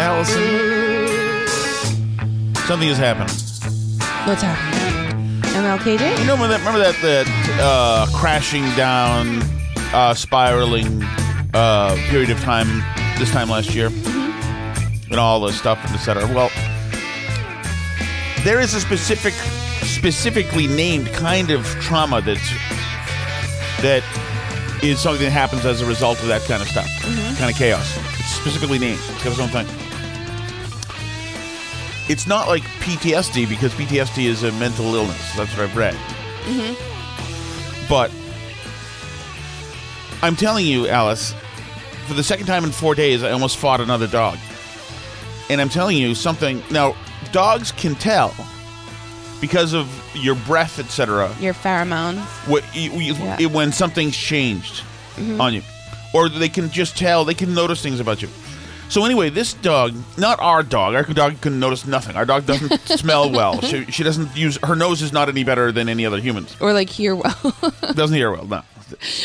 Allison, something has happened. What's happening? MLKJ? You know, remember that, remember that, that uh, crashing down, uh, spiraling uh, period of time this time last year? And all the stuff and et cetera. Well, there is a specific, specifically named kind of trauma that's, that is something that happens as a result of that kind of stuff, kind of chaos. It's specifically named. It's got its own thing. It's not like PTSD because PTSD is a mental illness. That's what I've read. Mm-hmm. But I'm telling you, Alice, for the second time in four days, I almost fought another dog. And I'm telling you something. Now, dogs can tell because of your breath, etc. Your pheromones. What you, you, Yeah. it- when something's changed mm-hmm. on you, or they can just tell. They can notice things about you. So anyway, this dog, not our dog. Our dog can notice nothing. Our dog doesn't smell well. She, she doesn't use her nose is not any better than any other humans. Or like hear well. Doesn't hear well. No.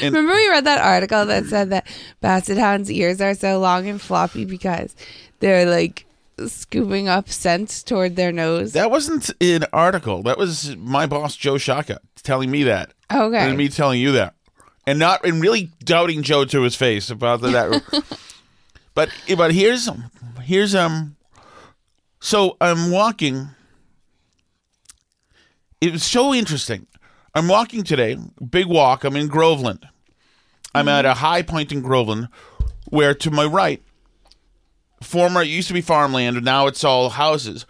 And Remember we read that article that said that basset hounds' ears are so long and floppy because they're like scooping up scents toward their nose. that wasn't an article. That was my boss Joe Shaka telling me that. Okay. And me telling you that. And not and really doubting Joe to his face about that. but but here's here's um so I'm walking it was so interesting. I'm walking today, big walk. I'm in Groveland. I'm at a high point in Groveland where to my right, former it used to be farmland and now it's all houses.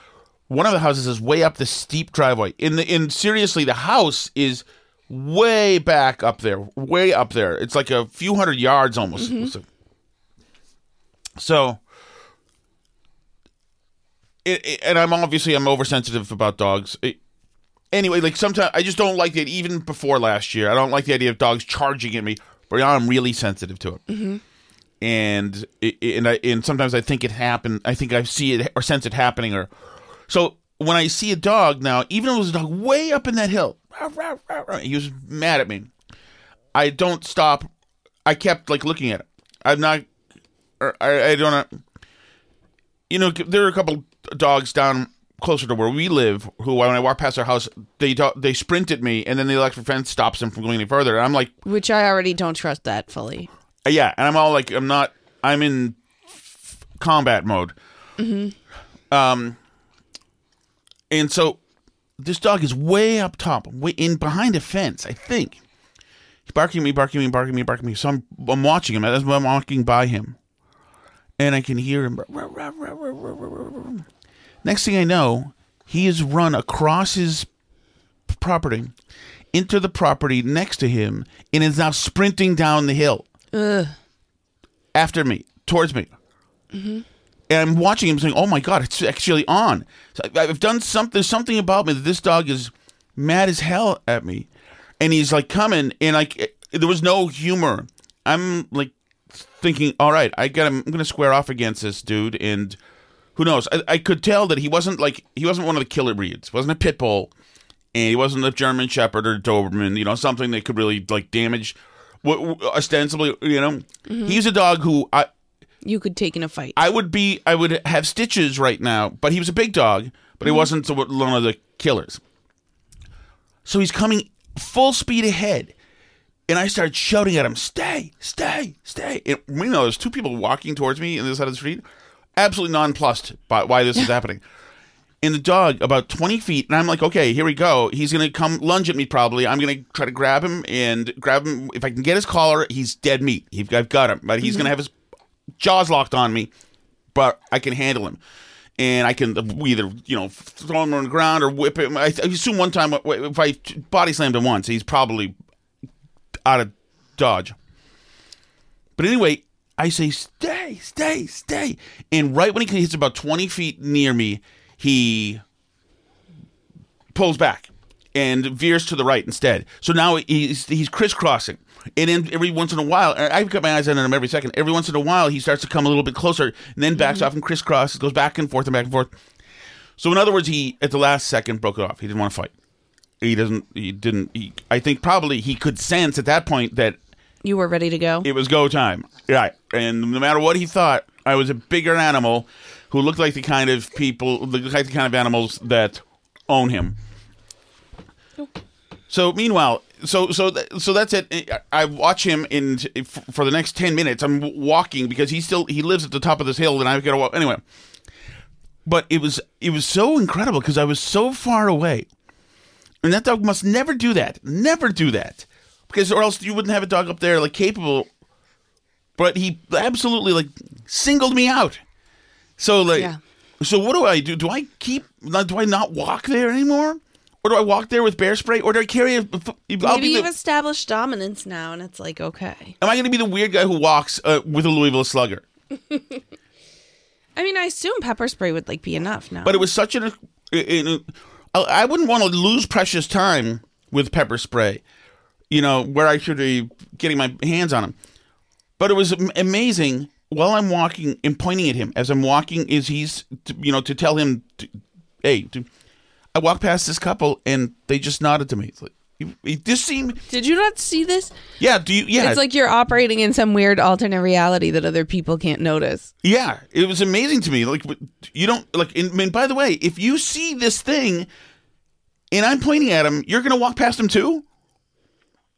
One of the houses is way up the steep driveway. In the in seriously, the house is way back up there, way up there. It's like a few hundred yards almost. So, so it, it- and I'm obviously I'm oversensitive about dogs. It- anyway, like sometimes I just don't like it. Even before last year, I don't like the idea of dogs charging at me. But now I'm really sensitive to it, mm-hmm. and it, and I and sometimes I think it happened. I think I see it or sense it happening. Or so when I see a dog now, even though it was a dog way up in that hill, he was mad at me. I don't stop. I kept like looking at it. I'm not. Or I, I don't. Know. You know, there are a couple dogs down closer to where we live who, when I walk past their house, they do- they sprint at me, and then the electric fence stops them from going any further. And I'm like, Which I already don't trust that fully. yeah, and I'm all like, I'm not. I'm in f- combat mode. Um, and so this dog is way up top, way in behind a fence. I think he's barking at me, barking at me, barking at me, barking at me. So I'm I'm watching him as I'm walking by him, and I can hear him. Next thing I know, he has run across his property into the property next to him and is now sprinting down the hill Ugh. after me, towards me. And and I'm watching him saying, "Oh my god, it's actually on." So I've done something. There's something about me that this dog is mad as hell at me, and he's like coming, and like there was no humor. I'm like thinking, "All right, I got. I'm gonna square off against this dude," and who knows? I, I could tell that he wasn't like he wasn't one of the killer breeds. wasn't a pit bull, and he wasn't a German Shepherd or Doberman. You know, something that could really like damage. What ostensibly, you know, mm-hmm. he's a dog who I You could take in a fight. I would be I would have stitches right now, but he was a big dog, but he mm-hmm. wasn't one of the killers. So he's coming full speed ahead, and I started shouting at him, "Stay, stay, stay!" And you know, there's two people walking towards me on the side of the street, absolutely nonplussed by why this is happening. And the dog about 20 feet, and I'm like, okay, here we go. He's gonna come lunge at me probably. I'm gonna try to grab him and grab him. If I can get his collar, he's dead meat. I've got him, but he's gonna mm-hmm. have his jaws locked on me, but I can handle him. And I can either, you know, throw him on the ground or whip him. I, I assume one time if I body slammed him once, he's probably out of dodge. But anyway, I say, stay, stay, stay. And right when he hits about 20 feet near me, he pulls back and veers to the right instead. So now he's he's crisscrossing. And then every once in a while, I've got my eyes on him every second. Every once in a while, he starts to come a little bit closer, and then backs mm-hmm. off and crisscrosses, goes back and forth and back and forth. So in other words, he at the last second broke it off. He didn't want to fight. He doesn't. He didn't. He, I think probably he could sense at that point that you were ready to go. it was go time. Right. And no matter what he thought, I was a bigger animal who looked like the kind of people, looked like the kind of animals that own him. So meanwhile, so so th- so that's it. I watch him in for the next ten minutes. I'm walking because he still he lives at the top of this hill, and I've got to walk anyway. But it was it was so incredible because I was so far away, and that dog must never do that. Never do that, because or else you wouldn't have a dog up there like capable. But he absolutely like singled me out. So like, Yeah. so what do I do? Do I keep? Do I not walk there anymore? Or do I walk there with bear spray? Or do I carry a? I'll Maybe be you've the, established dominance now, and it's like okay. am I going to be the weird guy who walks uh, with a Louisville Slugger? I mean, I assume pepper spray would like be enough now. But it was such an. an- I wouldn't want to lose precious time with pepper spray, you know, where I should be getting my hands on him. But it was amazing while I'm walking and pointing at him as I'm walking. Is he's, to, you know, to tell him, to, hey, to, I walked past this couple and they just nodded to me. It's like, it just seemed, Did you not see this? yeah. Do you? Yeah, It's like you're operating in some weird alternate reality that other people can't notice. Yeah, it was amazing to me. Like you don't like. And, and by the way, if you see this thing, and I'm pointing at him, you're gonna walk past him too.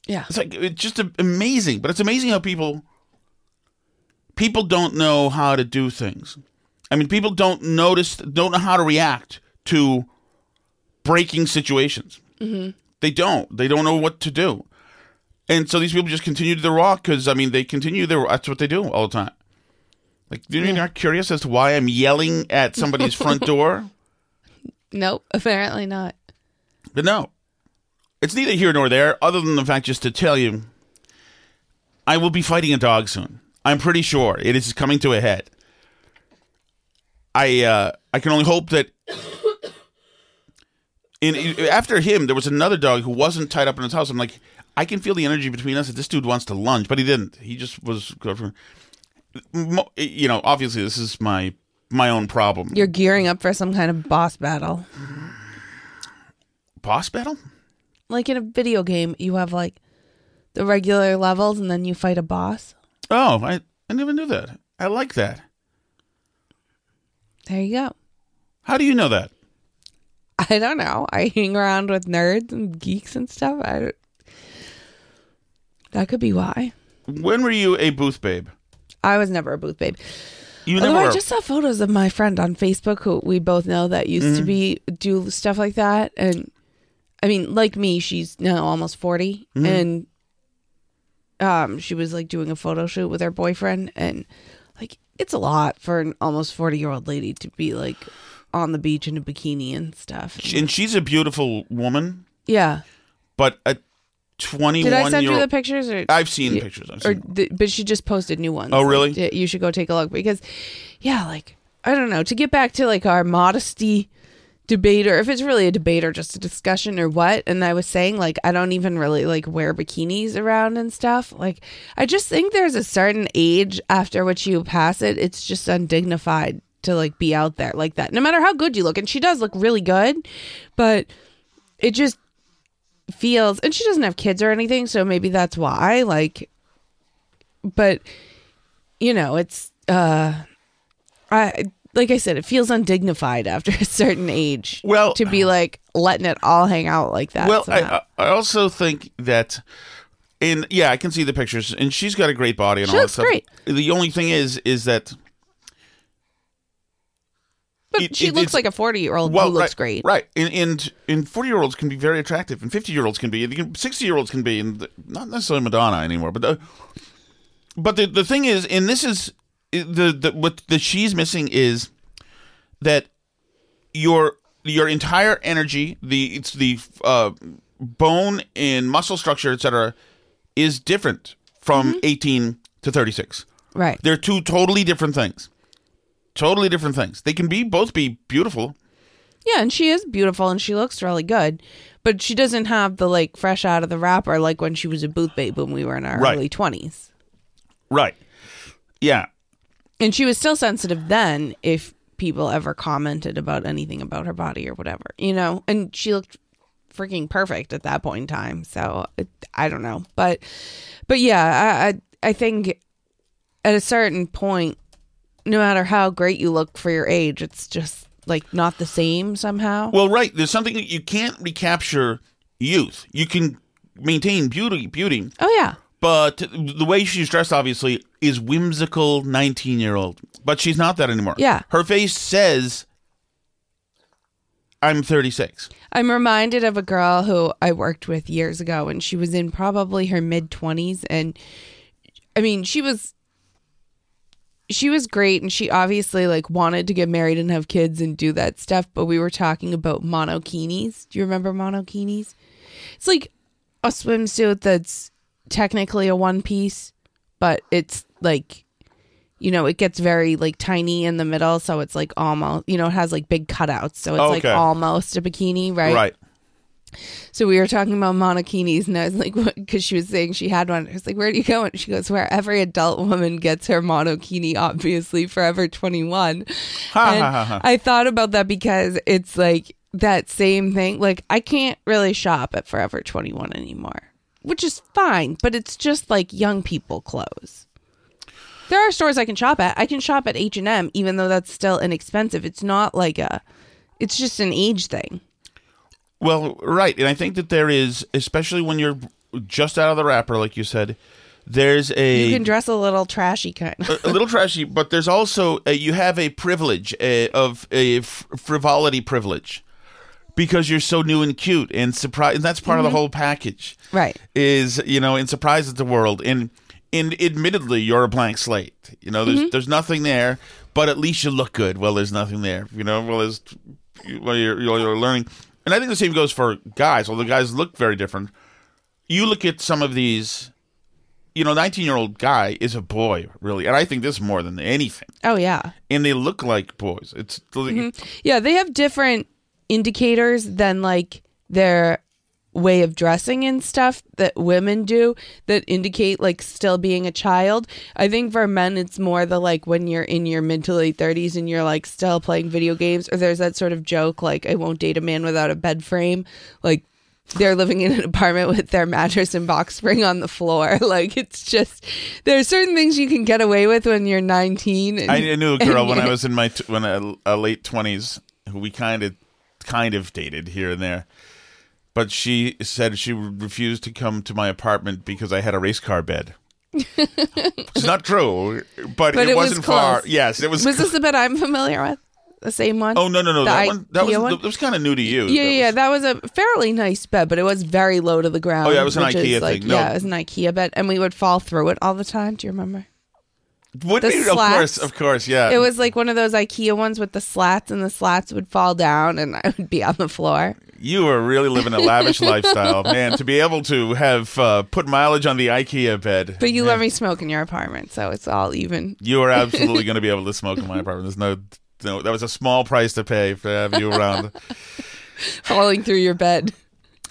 Yeah. It's like it's just amazing. But it's amazing how people people don't know how to do things. I mean, people don't notice, don't know how to react to breaking situations. Mm-hmm. They don't. They don't know what to do. And so these people just continue to walk because I mean they continue their. That's what they do all the time. Like, do you're not curious as to why I'm yelling at somebody's front door? Nope, apparently not. But no, it's neither here nor there. Other than the fact, just to tell you, I will be fighting a dog soon. I'm pretty sure it is coming to a head. I uh, I can only hope that. In, after him, there was another dog who wasn't tied up in his house. I'm like, I can feel the energy between us. That this dude wants to lunge, but he didn't. He just was. You know, obviously, this is my my own problem. You're gearing up for some kind of boss battle. boss battle. Like in a video game, you have like the regular levels and then you fight a boss. Oh, I I never knew that. I like that. There you go. How do you know that? I don't know. I hang around with nerds and geeks and stuff. I that could be why. When were you a booth babe? I was never a booth babe. You Although never I just saw photos of my friend on Facebook who we both know that used Mm-hmm. to be do stuff like that. And I mean, like me, she's now almost 40 Mm-hmm. and um she was like doing a photo shoot with her boyfriend and like it's a lot for an almost 40 year old lady to be like on the beach in a bikini and stuff. and she's a beautiful woman, yeah. but a twenty-one Did I send year you the pictures? Or, I've seen Yeah. pictures. I've or seen. th- but she just posted new ones. Oh, really? Like, you should go take a look because, yeah, like I don't know, to get back to like our modesty debate or if it's really a debate or just a discussion or what and i was saying like i don't even really like wear bikinis around and stuff like i just think there's a certain age after which you pass it it's just undignified to like be out there like that no matter how good you look and she does look really good but it just feels and she doesn't have kids or anything so maybe that's why like but you know it's uh i like i said it feels undignified after a certain age Well- to be like letting it all hang out like that Well. I, I also think that, in yeah, I can see the pictures, and she's got a great body and She all that stuff. great. The only thing is, is that but it- she it- looks like a 40 year old well, who looks right, great right? And and and forty year olds can be very attractive, and fifty year olds can be, and sixty year olds can be, and not necessarily Madonna anymore, but the, but the the thing is, and this is the the what the she's missing is that your your entire energy, the it's the uh, bone and muscle structure, etc., is different from Mm-hmm. eighteen to thirty six. right They're two totally different things. Totally different things. They can be both be beautiful. Yeah, and she is beautiful and she looks really good, but she doesn't have the like fresh out of the wrapper like when she was a booth babe when we were in our Right. early twenties. Right. Yeah. And she was still sensitive then if people ever commented about anything about her body or whatever, you know. And she looked freaking perfect at that point in time. So it, I don't know, but but yeah, I I, I think at a certain point, no matter how great you look for your age, it's just like not the same somehow. Well, right. There's something that you can't recapture youth. You can maintain beauty, beauty, oh yeah. but the way she's dressed, obviously, is whimsical 19 year old. But she's not that anymore. Yeah. Her face says, I'm 36. I'm reminded of a girl who I worked with years ago, and she was in probably her mid 20s. And I mean, she was. She was great and she obviously like wanted to get married and have kids and do that stuff, but we were talking about monokinis. Do you remember monokinis? It's like a swimsuit that's technically a one piece, but it's like you know, it gets very like tiny in the middle, so it's like almost, you know, it has like big cutouts, so it's like Okay. almost a bikini, right? Right. So we were talking about monokinis, and I was like, because she was saying she had one. I was like, where do you go? And she goes, where every adult woman gets her monokini, obviously, Forever 21. Ha, and. I thought about that because it's like that same thing. Like, I can't really shop at Forever 21 anymore, which is fine, but it's just like young people clothes. There are stores I can shop at. I can shop at H&M, even though that's still inexpensive. It's not like a, it's just an age thing. Well, right, and I think that there is, especially when you're just out of the wrapper, like you said, there's a You can dress a little trashy kind of. a little trashy, but there's also a, you have a privilege uh, of a frivolity privilege because you're so new and cute and surprise, and that's part of the whole package, Right. Is you know, and surprises the world, and and admittedly, you're a blank slate. You know, there's there's nothing there, but at least you look good. Well, there's nothing there. You know, well, there's well, you're, you're learning, and I think the same goes for guys. Although guys look very different. You look at some of these you know, 19 year old guy is a boy, really. And I think this more than anything. Oh yeah. And they look like boys. It's mm-hmm. Yeah, they have different indicators than like their way of dressing and stuff that women do that indicate like still being a child. I think for men it's more the like when you're in your mid to late 30s and you're like still playing video games or there's that sort of joke like I won't date a man without a bed frame. Like they're living in an apartment with their mattress and box spring on the floor. Like it's just there are certain things you can get away with when you're 19. And, I knew a girl when I was in my t- when I, uh, late 20s who we kind of kind of dated here and there. But she said she refused to come to my apartment because I had a race car bed. it's not true, but, But it, it was wasn't far. close. Yes, it was. Was this the bed I'm familiar with? The same one? oh no no no The that one that was one? that was kind of new to you. Yeah, yeah, yeah. was- That was a fairly nice bed, but it was very low to the ground. Oh, yeah, it was an IKEA like, thing. No. Yeah, it was an IKEA bed, and we would fall through it all the time. Do you remember? Would the be, of course, of course, yeah. It was like one of those IKEA ones with the slats, and the slats would fall down, and I would be on the floor. You were really living a lavish lifestyle, man. To be able to have uh, put mileage on the IKEA bed, But you man, let me smoke in your apartment, so it's all even. You are absolutely going to be able to smoke in my apartment. There's no no, that was a small price to pay for having you around. Falling through your bed.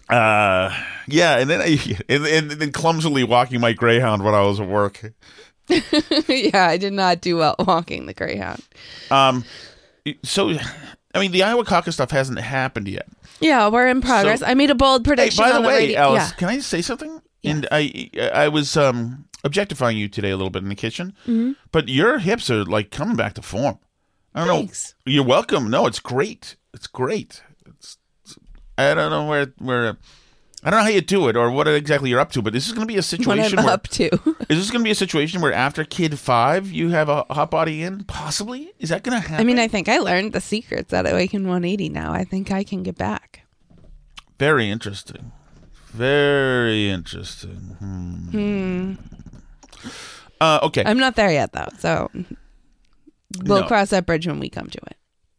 Uh, yeah, and then I, and, and then clumsily walking my greyhound when I was at work. yeah, I did not do well walking the Greyhound. Um, so, I mean, the Iowa caucus stuff hasn't happened yet. Yeah, we're in progress. So- I made a bold Hey, prediction. by the on way, radio- Alice, yeah. can I say something? And I, I was um objectifying you today a little bit in the kitchen, Mm-hmm. but your hips are like coming back to form. I don't Thanks. know. You're welcome. No, it's great. It's great. It's, it's- I don't know where where. I don't know how you do it or what exactly you're up to, but this is going to be a what situation I'm where up to. is this going to be a situation where after kid five you have a hot body in? Possibly. Is that going to happen? I mean, I think I learned the secrets at Awaken 180 now. I think I can get back. Very interesting. Very interesting. Hmm. Uh, okay. I'm not there yet, though. So we'll No. cross that bridge when we come to it.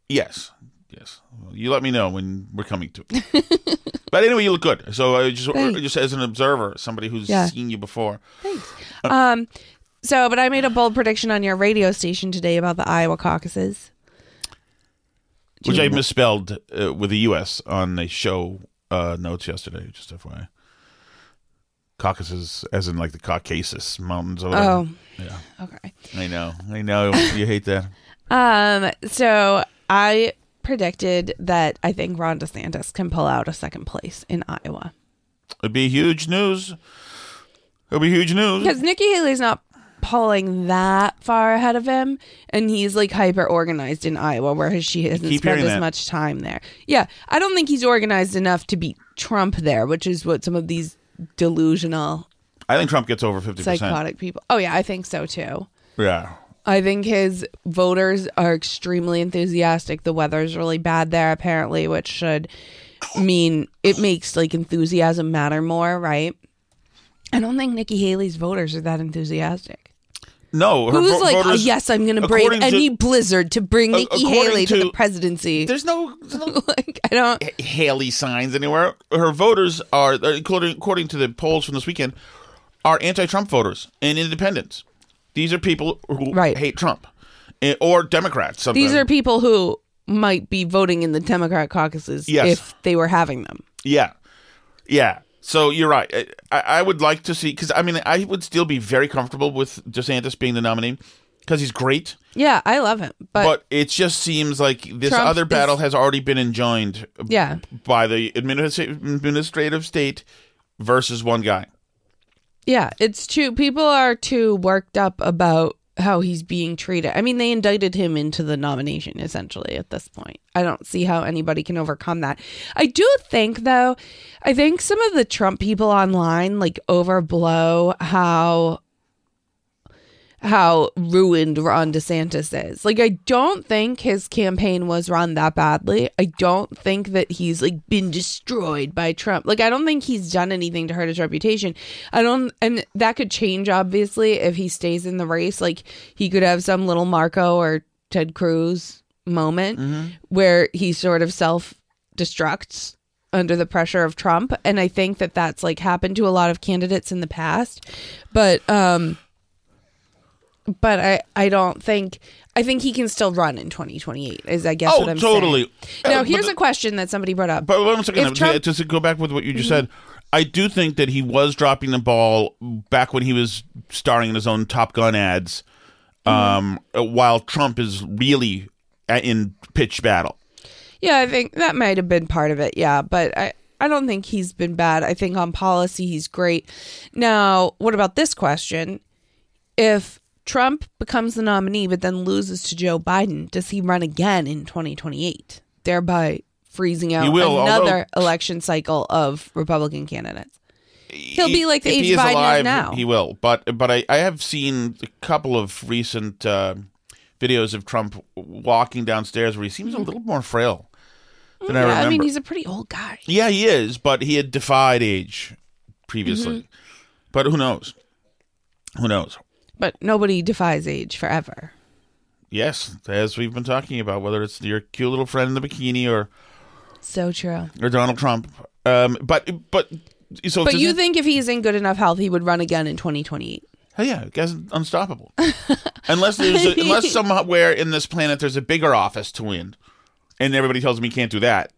yes. Yes. You let me know when we're coming to it. but anyway, you look good. So uh, just Thanks. just as an observer, somebody who's Yeah. seen you before. Um, so, but I made a bold prediction on your radio station today about the Iowa caucuses. Do Which you I misspelled uh, with the U.S. on the show uh, notes yesterday, just FYI. Caucasus, as in like the Caucasus Mountains. Or whatever. Oh, Yeah. okay. I know. I know. you hate that. Um, so I predicted that I think Ron DeSantis can pull out a second place in Iowa It'd be huge news. It'll be huge news. because Nikki Haley's not pulling that far ahead of him, and he's like hyper organized in Iowa, whereas she hasn't keep spent as that. much time there. Yeah, I don't think he's organized enough to beat Trump there, which is what some of these delusional, I think Trump gets over 50%. psychotic people. Oh yeah, I think so too. Yeah. I think his voters are extremely enthusiastic. The weather's really bad there, apparently, which should mean it makes like enthusiasm matter more, right? I don't think Nikki Haley's voters are that enthusiastic. No, her Who's vo- like, oh, voters- yes, I'm going to brave to- any blizzard to bring Uh, Nikki Haley to, to- the presidency? There's no, there's no like, I don't. Haley signs anywhere. Her voters are, according, according to the polls from this weekend, are anti-Trump voters and independents. These are people who Right. hate Trump Eh, or Democrats. Sometimes. These are people who might be voting in the Democrat caucuses Yes. if they were having them. Yeah, yeah. So you're right. I, I I would like to see because I mean I would still be very comfortable with DeSantis being the nominee because he's great. Yeah, I love him, but, But, it just seems like this Trump other is- battle has already been enjoined yeah, by the administra- administrative state versus one guy. Yeah, it's true. People are too worked up about how he's being treated. I mean, they indicted him into the nomination essentially at this point. I don't see how anybody can overcome that. I do think though, I think some of the Trump people online like overblow how how ruined Ron DeSantis is. Like I don't think his campaign was run that badly. I don't think that he's like been destroyed by Trump. Like I don't think he's done anything to hurt his reputation. I don't and that could change obviously if he stays in the race. Like he could have some little Marco or Ted Cruz moment where he sort of self destructs under the pressure of Trump and I think that that's like happened to a lot of candidates in the past. But um but I, I don't think I think he can still run in 2028 is I guess Oh, what I'm totally. saying. Uh, Now but here's a question that somebody brought up. But one second, If Trump- Mm-hmm. just to go back with what you just said, I do think that he was dropping the ball back when he was starring in his own Top Gun ads, um, Mm-hmm. while Trump is really in pitch battle. Yeah, I think that might have been part of it. Yeah, but I I don't think he's been bad. I think on policy he's great. Now, what about this question? If Trump becomes the nominee but then loses to Joe Biden, does he run again in 2028, thereby freezing out will, another although- election cycle of Republican candidates? He'll be like the age Biden alive, now. He will, but but I, I have seen a couple of recent uh, videos of Trump walking downstairs where he seems a little more frail than I remember. I mean, he's a pretty old guy. Yeah, he is, but he had defied age previously. Mm-hmm. But who knows? Who knows? But nobody defies age forever. Yes, as we've been talking about, whether it's your cute little friend in the bikini or So true. or Donald Trump. Um, but but so But you think if he's in good enough health, he would run again in 2028? Hell yeah, the guy's unstoppable. unless there's a, unless somewhere in this planet there's a bigger office to win, and everybody tells him he can't do that.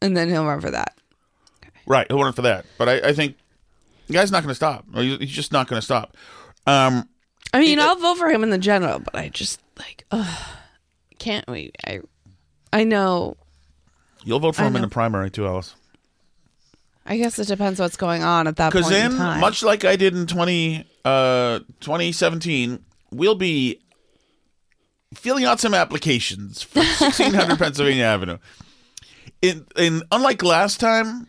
And then he'll run for that. Right, he'll run for that. But I, I think the guy's not going to stop. He's just not going to stop. Um, I mean, I'll vote for him in the general, but I just like, ugh, can't wait. I, I know. you'll vote for I him in know. the primary too, Alice. I guess it depends what's going on at that point Because then, in time. much like I did in 20, uh, 2017, we'll be filling out some applications for 1600 Pennsylvania Avenue. In, in unlike last time,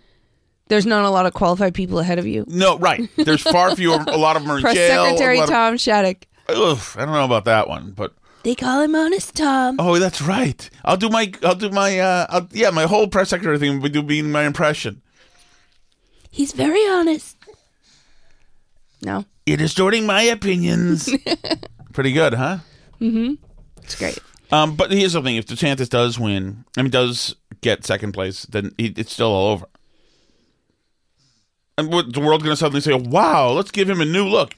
There's not a lot of qualified people ahead of you. no, right. There's far fewer. A lot of them are in Press jail. a Secretary lot of- Tom Shattuck. Ugh, I don't know about that one, but They call him Honest Tom. oh, that's right. I'll do my, I'll do my, uh, I'll, yeah, my whole press secretary thing will be being my impression. He's very honest. No, You're distorting my opinions. Pretty good, huh? Mm-hmm. It's great. Um, but here's the thing: if DeSantis does win, I mean, does get second place, then he, it's still all over. And what the world going to suddenly say? Wow, let's give him a new look.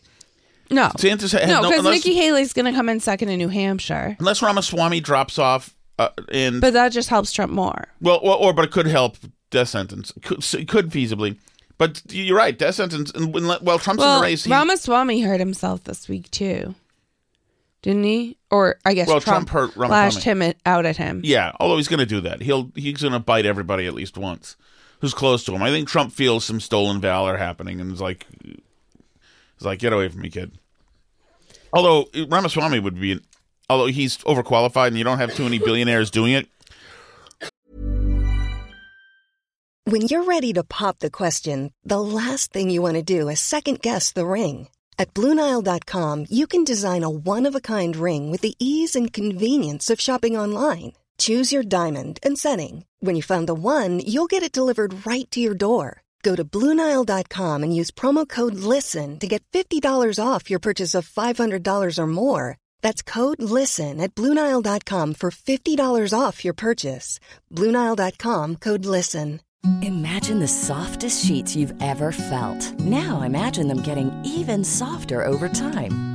No, DeSantis has no, because unless, Nikki Haley's going to come in second in New Hampshire, unless Ramaswamy drops off, uh, and but that just helps Trump more. well, or, or but it could help death sentence. Could could feasibly, but you're right. Death sentence. And when, well, Trump's in Well, the race. He, Ramaswamy hurt himself this week too, didn't he? Or I guess Well, Trump, Trump hurt Ramaswamy. lashed him out at him. Yeah, although he's going to do that. He'll he's going to bite everybody at least once who's close to him. I think Trump feels some stolen valor happening and is like, is like, get away from me, kid. Although Ramaswamy would be, although he's overqualified and you don't have too many billionaires doing it. When you're ready to pop the question, the last thing you want to do is second guess the ring. At Bluenile.com, you can design a one of a kind ring with the ease and convenience of shopping online. Choose your diamond and setting. When you find the one, you'll get it delivered right to your door. Go to Bluenile.com and use promo code LISTEN to get $50 off your purchase of $500 or more. That's code LISTEN at Bluenile.com for $50 off your purchase. Bluenile.com code LISTEN. Imagine the softest sheets you've ever felt. Now imagine them getting even softer over time.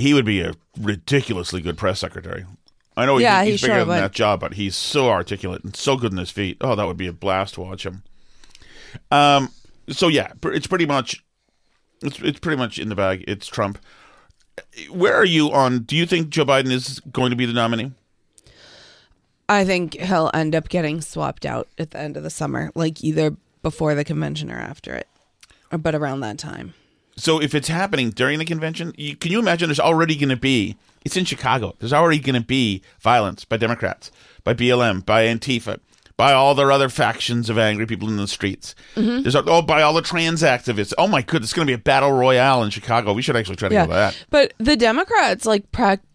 He would be a ridiculously good press secretary. I know Yeah, he's, he he's bigger sure than would. that job, but he's so articulate and so good in his feet. Oh, that would be a blast to watch him. Um. So yeah, it's pretty much, it's it's pretty much in the bag. It's Trump. Where are you on? Do you think Joe Biden is going to be the nominee? I think he'll end up getting swapped out at the end of the summer, like either before the convention or after it, but around that time. So if it's happening during the convention, you, can you imagine? There's already going to be. It's in Chicago. There's already going to be violence by Democrats, by BLM, by Antifa, by all their other factions of angry people in the streets. Mm-hmm. There's oh by all the trans activists. Oh my goodness, it's going to be a battle royale in Chicago. We should actually try to go to that. But the Democrats, like,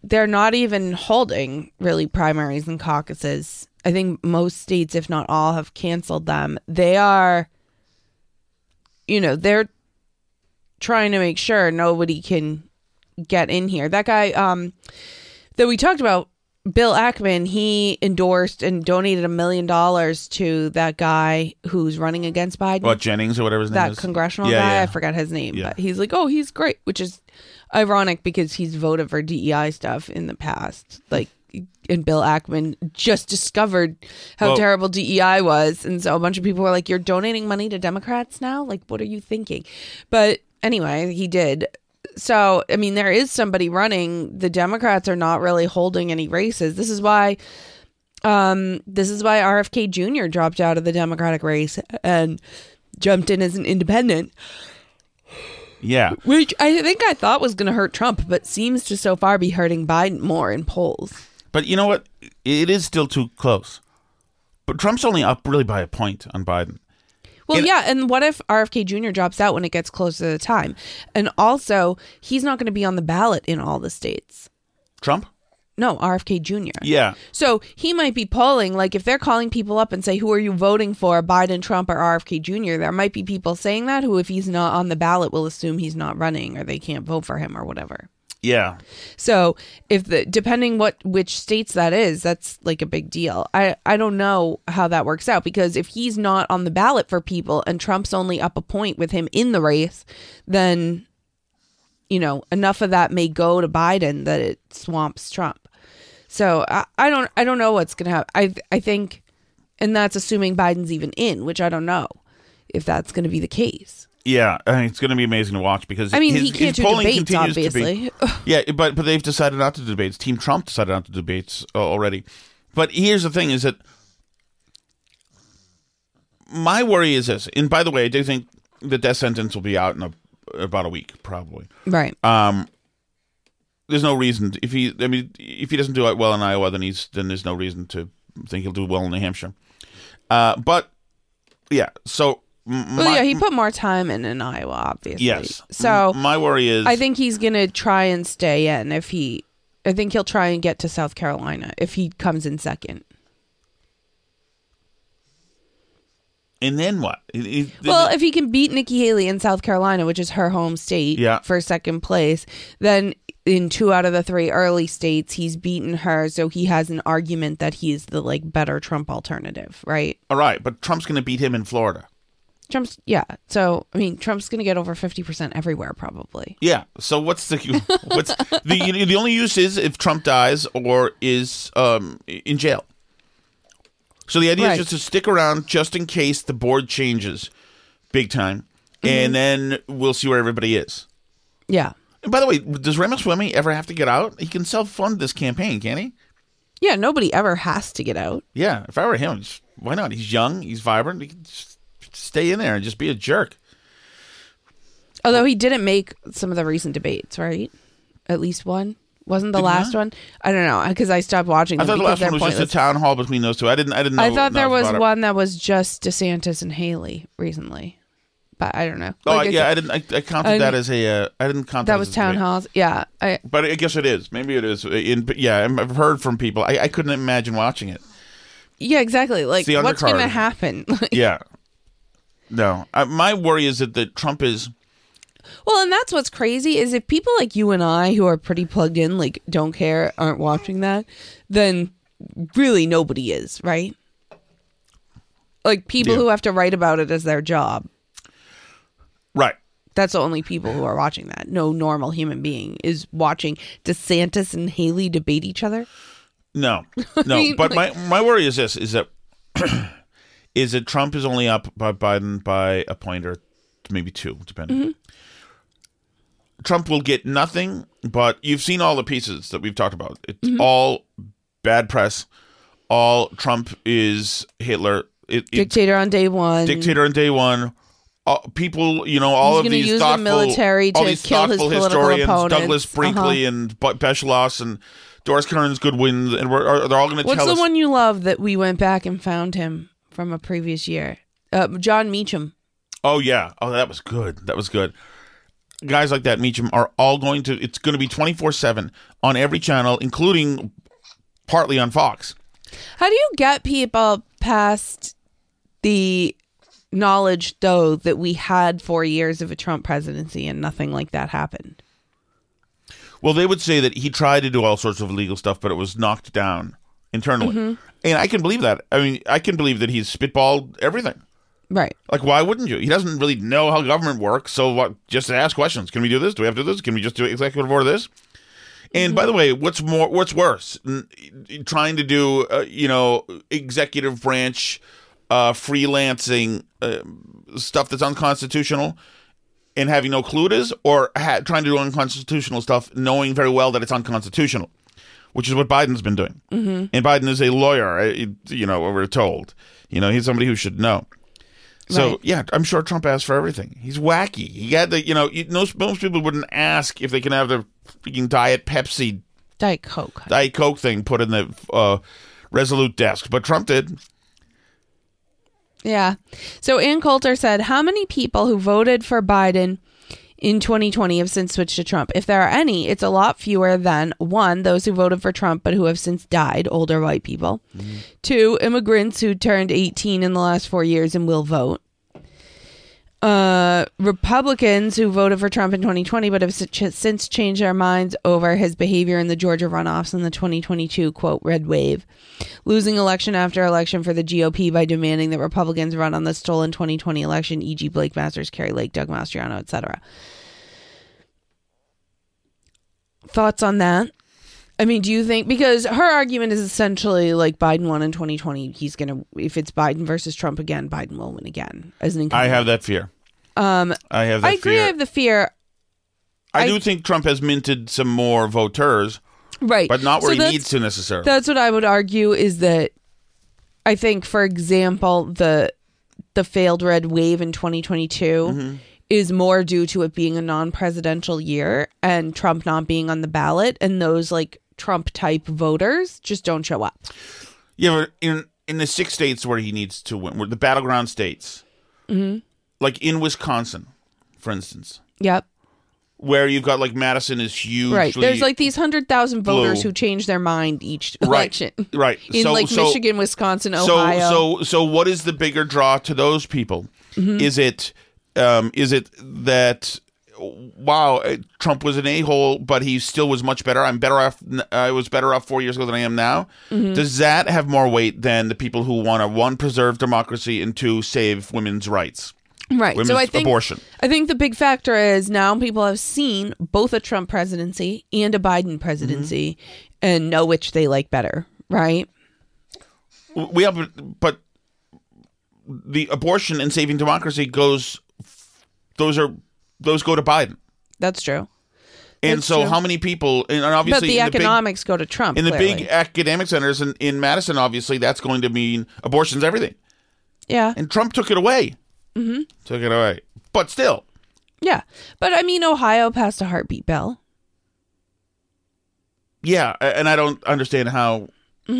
they're not even holding really primaries and caucuses. I think most states, if not all, have canceled them. They are, you know, they're trying to make sure nobody can get in here. That guy, um, that we talked about, Bill Ackman, he endorsed and donated a million dollars to that guy who's running against Biden What Jennings or whatever his name that is. congressional Yeah, guy. yeah. I forgot his name, Yeah. but he's like, oh, he's great, which is ironic because he's voted for DEI stuff in the past. Like, and Bill Ackman just discovered how Well- terrible DEI was, and so a bunch of people were like, "You're donating money to Democrats now? Like, what are you thinking?" But anyway, he did. So, I mean, there is somebody running. The Democrats are not really holding any races. This is why um, this is why RFK Jr. dropped out of the Democratic race and jumped in as an independent, Yeah. which I think I thought was going to hurt Trump, but seems to so far be hurting Biden more in polls. But you know what? It is still too close. But Trump's only up really by a point on Biden. Well, And- yeah, and what if RFK Jr. drops out when it gets closer to the time? And also, he's not going to be on the ballot in all the states. Trump? No, RFK Jr. Yeah. So he might be polling, like if they're calling people up and say, who are you voting for, Biden, Trump, or RFK Jr., there might be people saying that who, if he's not on the ballot, will assume he's not running or they can't vote for him or whatever. Yeah. So if the depending what which states that is, that's like a big deal. I I don't know how that works out because if he's not on the ballot for people and Trump's only up a point with him in the race, then you know enough of that may go to Biden that it swamps Trump. So I, I don't I don't know what's gonna happen. I I think, and that's assuming Biden's even in, which I don't know if that's to be the case. Yeah, I mean, it's going to be amazing to watch because I mean, his, he can't his do polling debates, continues to obviously. be. Yeah, but but they've decided not to do debates. Team Trump decided not to do debates uh, already. But here's the thing: is that my worry is this. And by the way, I do think the death sentence will be out in a, about a week, probably. Right. Um, there's no reason if he. I mean, if he doesn't do well in Iowa, then he's then there's no reason to think he'll do well in New Hampshire. Uh, but yeah, so m- well, yeah, he put more time in in Iowa, obviously. Yes. So my worry is I think he's gonna try and stay in if he. I think he'll try and get to South Carolina if he comes in second. And then what? It- it- Well, if he can beat Nikki Haley in South Carolina, which is her home state, Yeah. for second place, then in two out of the three early states, he's beaten her, so he has an argument that he's the like better Trump alternative, right? all right, but Trump's going to beat him in Florida. Trump's yeah. So I mean, Trump's gonna get over fifty percent everywhere, probably. Yeah. So what's the what's the the only use is if Trump dies or is um in jail. So the idea Right. is just to stick around just in case the board changes big time, Mm-hmm. and then we'll see where everybody is. Yeah, And by the way, does Ramaswamy ever have to get out? He can self fund this campaign, can he? yeah. Nobody ever has to get out. Yeah. If I were him, why not? He's young. He's vibrant. He can just stay in there and just be a jerk. Although he didn't make some of the recent debates, right? At least one. Wasn't the Did last not? one? I don't know because I stopped watching. I thought the last one was just a town hall between those two. I didn't. I didn't know. I thought there was about it. one that was just DeSantis and Haley recently, but I don't know. Oh Like, yeah, I- I didn't. I, I counted I- that as a. Uh, I didn't count that, that was town debate. halls. Yeah, I But I guess it is. Maybe it is. In, yeah, I've heard from people. I, I couldn't imagine watching it. yeah exactly. Like what's undercard. gonna happen? Yeah. No, I, my worry is that, the Trump is. Well, and that's what's crazy is if people like you and I who are pretty plugged in, like don't care, aren't watching that, then really nobody is, right? Like people Yeah. who have to write about it as their job. Right. That's the only people who are watching that. No normal human being is watching DeSantis and Haley debate each other. No, no. mean, but like- my my worry is this: is that is that Trump is only up by Biden by a point or maybe two, depending. Mm-hmm. Trump will get nothing, but you've seen all the pieces that we've talked about. It's Mm-hmm. all bad press. All Trump is Hitler. It, it- Dictator on day one. dictator on day one. All, people, you know, all He's of these use the thoughtful, military all to these kill his thoughtful political historians, opponents. Douglas Brinkley Uh-huh. and Be- Beschloss and Doris Kearns Goodwin, and we're, are, they're all going to tell us. What's the one you love that we went back and found him from a previous year? Uh, Jon Meacham. Oh yeah, oh that was good. That was good. Guys like that, Meacham, are all going to. It's going to be twenty four seven on every channel, including partly on Fox. How do you get people past the knowledge, though, that we had four years of a Trump presidency and nothing like that happened? Well, they would say that he tried to do all sorts of illegal stuff, but it was knocked down internally, Mm-hmm. And I can believe that. I mean, I can believe that he's spitballed everything. Right. Like, why wouldn't you? He doesn't really know how government works, so what? Just ask questions. Can we do this? Do we have to do this? Can we just do executive order this? And by the way, what's more, what's worse, N- trying to do, uh, you know, executive branch, uh, freelancing uh, stuff that's unconstitutional, and having no clue it is, or ha- trying to do unconstitutional stuff, knowing very well that it's unconstitutional, which is what Biden's been doing. Mm-hmm. And Biden is a lawyer, uh, you know, what we're told. You know, he's somebody who should know. So Right. yeah, I'm sure Trump asked for everything. He's wacky. He had the, you know, you, most most people wouldn't ask if they can have their freaking diet Pepsi, Diet Coke. Diet Coke thing put in the uh, Resolute desk, but Trump did. Yeah. So Ann Coulter said, How many people who voted for Biden in 2020 have since switched to Trump? If there are any, it's a lot fewer than one, those who voted for Trump but who have since died, older white people. Mm-hmm. Two, immigrants who turned 18 in the last four years and will vote. Uh, Republicans who voted for Trump in 2020 but have since changed their minds over his behavior in the Georgia runoffs and the 2022 quote red wave, losing election after election for the GOP by demanding that Republicans run on the stolen 2020 election, e.g., Blake Masters, Kari Lake, Doug Mastriano, etc. Thoughts on that? I mean, do you think because her argument is essentially like Biden won in 2020, he's gonna if it's Biden versus Trump again, Biden will win again as an incumbent. I have that fear. Um, I have that I agree. fear. I have the fear. I, I- do think Trump has minted some more voters, Right. but not where So he needs to necessarily. That's what I would argue is that I think, for example, the the failed red wave in 2022 Mm-hmm. is more due to it being a non-presidential year and Trump not being on the ballot, and those like Trump type voters just don't show up. Yeah, but in in the six states where he needs to win, where the battleground states, Mm-hmm. like in Wisconsin, for instance, Yep. where you've got like Madison is huge. Right. There's like these hundred thousand voters who change their mind each election. right. In So- like so- Michigan, Wisconsin, so Ohio. so so what is the bigger draw to those people? Mm-hmm. Is it um is it that wow uh, Trump was an a hole, but he still was much better. I'm better off. I was better off four years ago than I am now. Mm-hmm. Does that have more weight than the people who want to one preserve democracy and two save women's rights? Right. Women's so I think abortion. I think the big factor is now people have seen both a Trump presidency and a Biden presidency Mm-hmm. and know which they like better, right? We have, but the abortion and saving democracy goes. Those are those go to Biden. That's true. And That's so, true. how many people? And But obviously, the in the big- economics go to Trump. in the clearly. big academic centers in, in Madison, obviously, that's going to mean abortion's everything. Yeah. And Trump took it away. Mm-hmm. Took it away. But still, Yeah. But I mean Ohio passed a heartbeat bill. yeah. And I don't understand how. But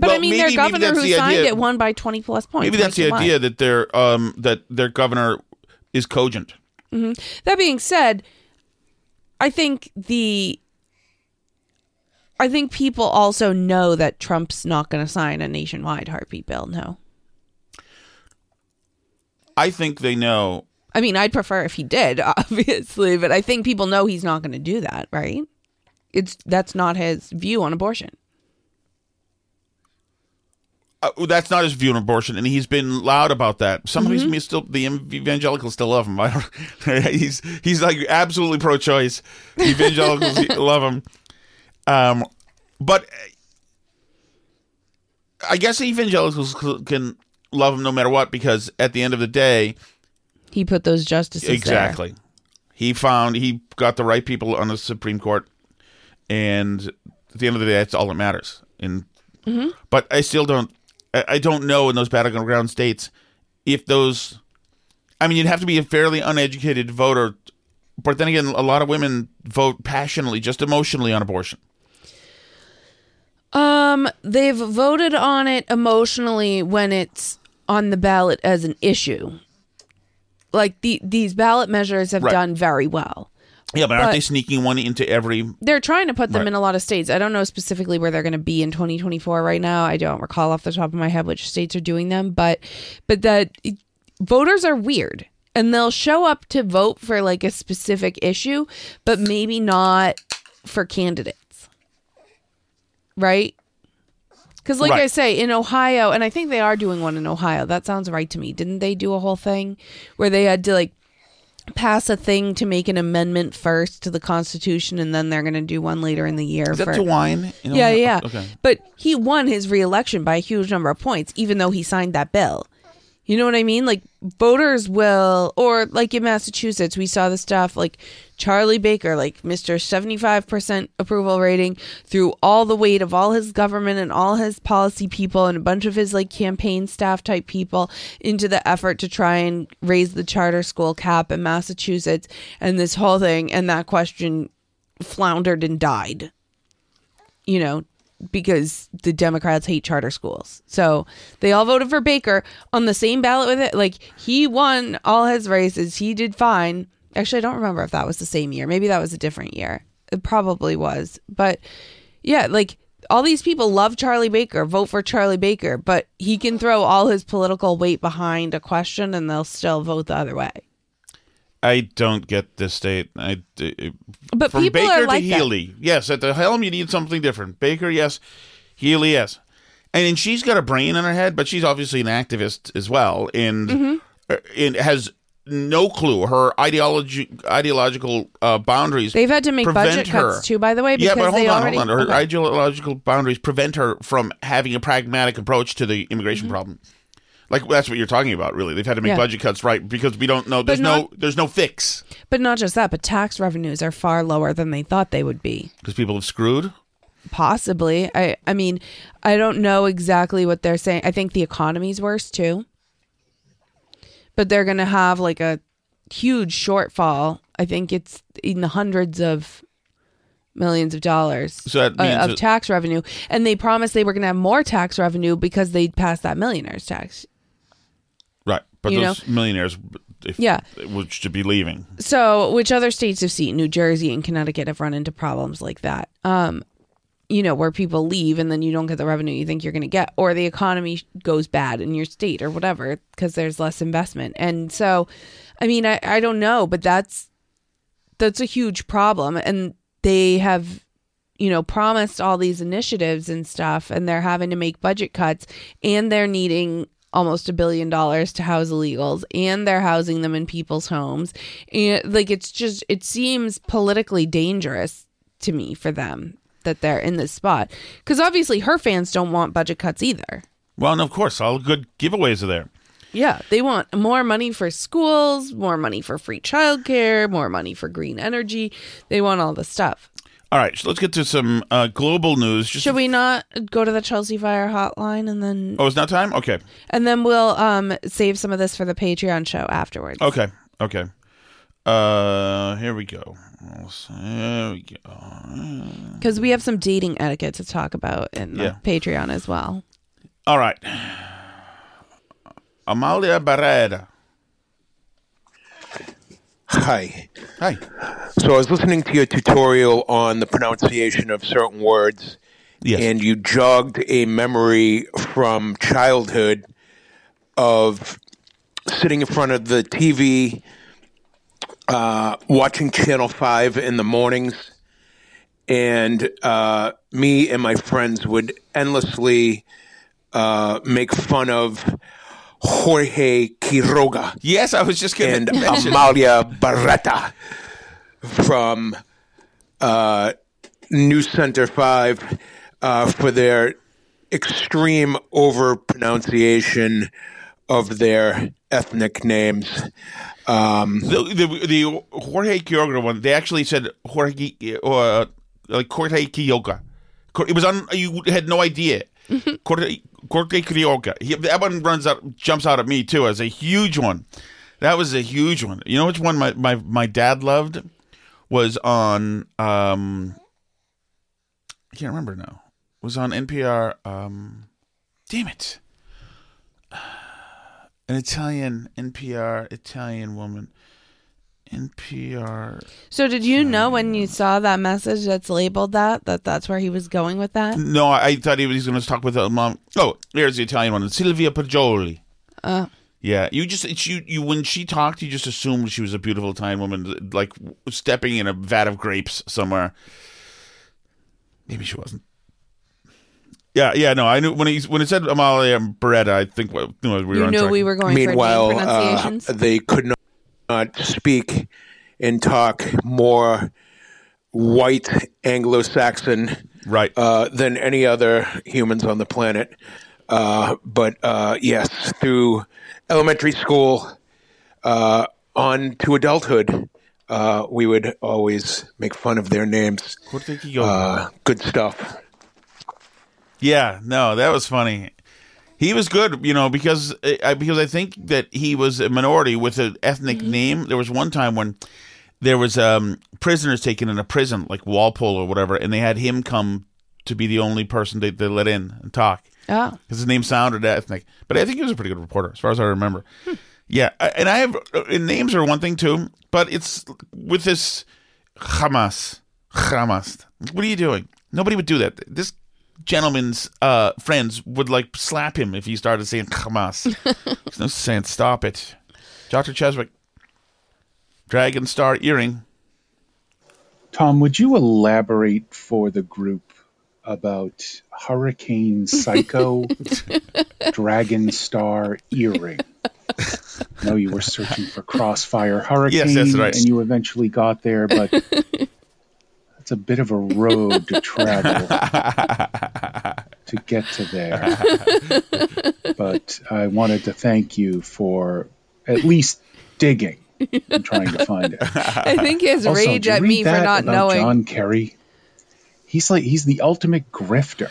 Well, I mean maybe- their governor who the signed idea. it won by 20 plus points. Maybe that's the idea that their um that their governor is cogent. Mm-hmm. That being said, I think the I think people also know that Trump's not going to sign a nationwide heartbeat bill. No. I think they know. I mean, I'd prefer if he did, obviously, but I think people know he's not going to do that, right? It's that's not his view on abortion. Uh, that's not his view on abortion, and he's been loud about that. Some Mm-hmm. of these still the evangelicals still love him. I don't, he's he's like absolutely pro-choice. The evangelicals love him. Um, but uh, I guess evangelicals can love him no matter what because at the end of the day, He put those justices there. exactly, he found he got the right people on the Supreme Court, and at the end of the day, that's all that matters. And Mm-hmm. but I still don't. I, I don't know in those battleground states if those. I mean, you'd have to be a fairly uneducated voter, but then again, a lot of women vote passionately, just emotionally on abortion. Um, they've voted on it emotionally when it's on the ballot as an issue. Like the these ballot measures have Right. done very well. Yeah, but aren't But- they sneaking one into every? They're trying to put them Right. in a lot of states. I don't know specifically where they're going to be in 2024 right now. I don't recall off the top of my head which states are doing them, but but that voters are weird and they'll show up to vote for like a specific issue, but maybe not for candidates. Right? Cuz like I say in Ohio and I think they are doing one in Ohio. That sounds right to me. Didn't they do a whole thing where they had to like pass a thing to make an amendment first to the Constitution, and then they're going to do one later in the year. Is that for, to wine? You know? yeah, yeah. Okay. But he won his reelection by a huge number of points, even though he signed that bill. You know what I mean? Like voters will, or like in Massachusetts, we saw the stuff like Charlie Baker, like Mr. 75% approval rating through all the weight of all his government and all his policy people and a bunch of his like campaign staff type people into the effort to try and raise the charter school cap in Massachusetts and this whole thing. And that question floundered and died. You know, because the Democrats hate charter schools. So they all voted for Baker on the same ballot with it. Like he won all his races. He did fine. Actually, I don't remember if that was the same year. Maybe that was a different year. It probably was. But yeah, like all these people love Charlie Baker, vote for Charlie Baker, but he can throw all his political weight behind a question and they'll still vote the other way. I don't get this state. I, uh, But from people Baker are to like that. Healey. Yes, at the helm you need something different. Baker, yes. Healey, yes. And, and she's got a brain in her head, but she's obviously an activist as well, and Mm-hmm. and has no clue her ideology ideological uh, boundaries. They've had to make budget her. cuts too, by the way, yeah, because but hold on, already hold on. Her okay. ideological boundaries prevent her from having a pragmatic approach to the immigration problem. Like that's what you're talking about, really. They've had to make. Yeah. budget cuts, right? Because we don't know. There's no. not- There's no fix But not just that, but tax revenues are far lower than they thought they would be. because people have screwed. Possibly. I I mean, I don't know exactly what they're saying. I think the economy's worse too. But they're going to have like a huge shortfall. I think it's in the hundreds of millions of dollars So that uh, means of that- tax revenue and they promised they were going to have more tax revenue because they'd passed that millionaires tax. But You those millionaires, if, Yeah. would should be leaving. So, which other states have seen? New Jersey and Connecticut have run into problems like that. Um, you know, where people leave and then you don't get the revenue you think you're going to get, or the economy goes bad in your state or whatever because there's less investment. And so, I mean, I, I don't know, but that's that's a huge problem. And they have, you know, promised all these initiatives and stuff, and they're having to make budget cuts, and they're needing almost a billion dollars to house illegals and they're housing them in people's homes. And like it's just it seems politically dangerous to me for them that they're in this spot. Because obviously her fans don't want budget cuts either. Well, and of course, all good giveaways are there. yeah they want more money for schools more money for free childcare more money for green energy. They want all the stuff All right, so let's get to some uh, global news. Just should we not go to the chelsea fire hotline and then Oh, it's not time. Okay, and then we'll um save some of this for the patreon show afterwards okay, okay. Uh, here we go. Here we go. because we have some dating etiquette to talk about in the Yeah. Patreon as well. All right. Amalia Barreda. Hi. Hi. So I was listening to your tutorial on the pronunciation of certain words, Yes. and you jogged a memory from childhood of sitting in front of the TV, uh, watching Channel 5 in the mornings, and uh, me and my friends would endlessly uh, make fun of Jorge Quiroga yes, I was just going to mention. Amalia Barreda from uh, NewsCenter 5 uh, for their extreme over pronunciation of their ethnic names. Um, the, the the Jorge Quiroga one, they actually said Jorge or like Jorge Quiroga. It was on. You had no idea. Jorge Quiroga. He, that one runs out, jumps out at me too as a huge one. That was a huge one. You know which one my my, my dad loved was on. um I can't remember now. Was on NPR. Um, damn it. An Italian NPR Italian woman. NPR. So, did you know when you saw that message that's labeled that that that's where he was going with that? No, I, I thought he was going to talk with a mom. Oh, there's the Italian one, Sylvia Poggioli. Uh, Yeah, you just it's you you when she talked, you just assumed she was a beautiful Italian woman, like stepping in a vat of grapes somewhere. Maybe she wasn't. Yeah, yeah, no, I knew when he when it said Amalia Beretta, I think well, you know, we were you on knew track. we were going meanwhile, for name uh, they could not, not speak and talk more white Anglo Saxon right. uh, than any other humans on the planet. Uh, but uh, yes, through elementary school uh, on to adulthood, uh, we would always make fun of their names. Uh, good stuff. Yeah, no, that was funny. He was good, you know, because I because I think that he was a minority with an ethnic name. There was one time when there was um, prisoners taken in a prison, like Walpole or whatever, and they had him come to be the only person they, they let in and talk Oh. because his name sounded ethnic. But I think he was a pretty good reporter, as far as I remember. Yeah, I- and I have uh, and names are one thing too, but it's with this Hamas, Hamas. What are you doing? Nobody would do that. This gentleman's uh, friends would like slap him if he started saying Hamas. There's no sense. Stop it, Doctor Cheswick. Dragon Star earring. Tom, would you elaborate for the group about Hurricane Psycho Dragon Star earring? I know you were searching for Crossfire Hurricane, that's right. and you eventually got there, but it's a bit of a road to travel to get to there. But I wanted to thank you for at least digging and trying to find it. I think his Also, rage at me for that not about knowing. John Kerry. He's like he's the ultimate grifter.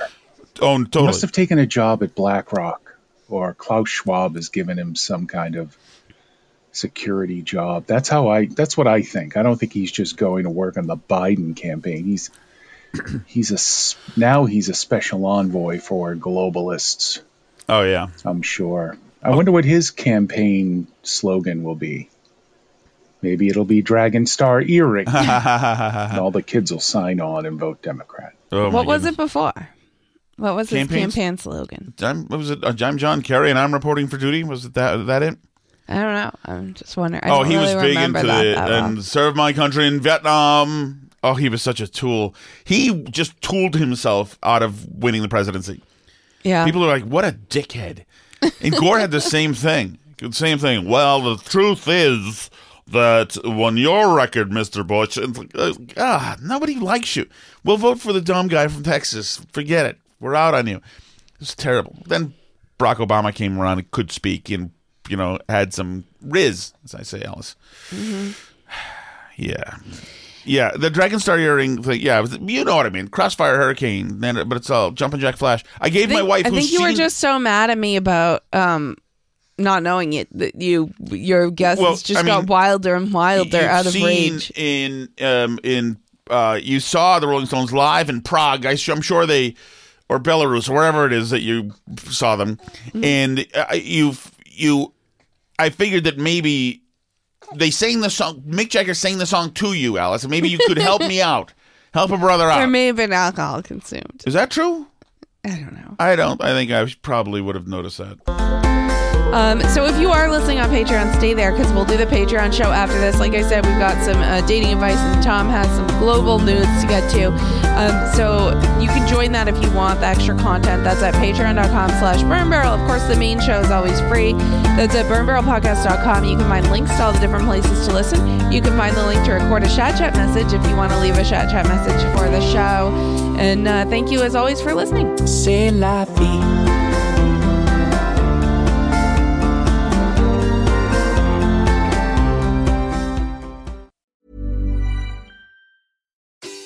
Oh, He totally. must have taken a job at BlackRock, or Klaus Schwab has given him some kind of security job. That's how I. That's what I think. I don't think he's just going to work on the Biden campaign. He's he's a now he's a special envoy for globalists. Oh yeah. I'm sure. I wonder what his campaign slogan will be. Maybe it'll be Dragon Star earring. and all the kids will sign on and vote Democrat. Oh, what was it before? What was his campaign slogan? I'm, what was it? Uh, I'm John Kerry, and I'm reporting for duty. Was it that? That it? I don't know. I'm just wondering. I oh, don't he really was big into that, it that well. and served my country in Vietnam. Oh, he was such a tool. He just tooled himself out of winning the presidency. Yeah. People are like, "What a dickhead!" And Gore had the same thing. The same thing. Well, the truth is that won your record, Mister Bush. And like, uh, ah, nobody likes you. We'll vote for the dumb guy from Texas. Forget it. We're out on you. It's terrible. Then Barack Obama came around and could speak and you know had some riz, as I say, Alice. Yeah. Yeah, the Dragon Star earring thing. Yeah, was- you know what I mean. Crossfire Hurricane, then, but it's all Jumpin' Jack Flash. I gave I my wife. I think you were just so mad at me about um not knowing it that you your guesses Well, just I got mean, wilder and wilder You've out of seen rage. in um in uh you saw the Rolling Stones live in Prague. I, am sure they or Belarus or wherever it is that you saw them, Mm-hmm. and uh, you you I figured that maybe they sang the song. Mick Jagger sang the song to you, Alice, and maybe you could help me out, help a brother out. There may have been alcohol consumed. Is that true? I don't know. I don't. I think I probably would have noticed that. Um, so if you are listening on Patreon, stay there because we'll do the Patreon show after this. Like I said, we've got some uh, dating advice, and Tom has some global news to get to. Um, so you can join that if you want the extra content. That's at patreon.com slash burn barrel. Of course, the main show is always free. That's at burnbarrelpodcast.com. You can find links to all the different places to listen. You can find the link to record a chat chat message if you want to leave a chat chat message for the show. And uh, thank you as always for listening. C'est la vie.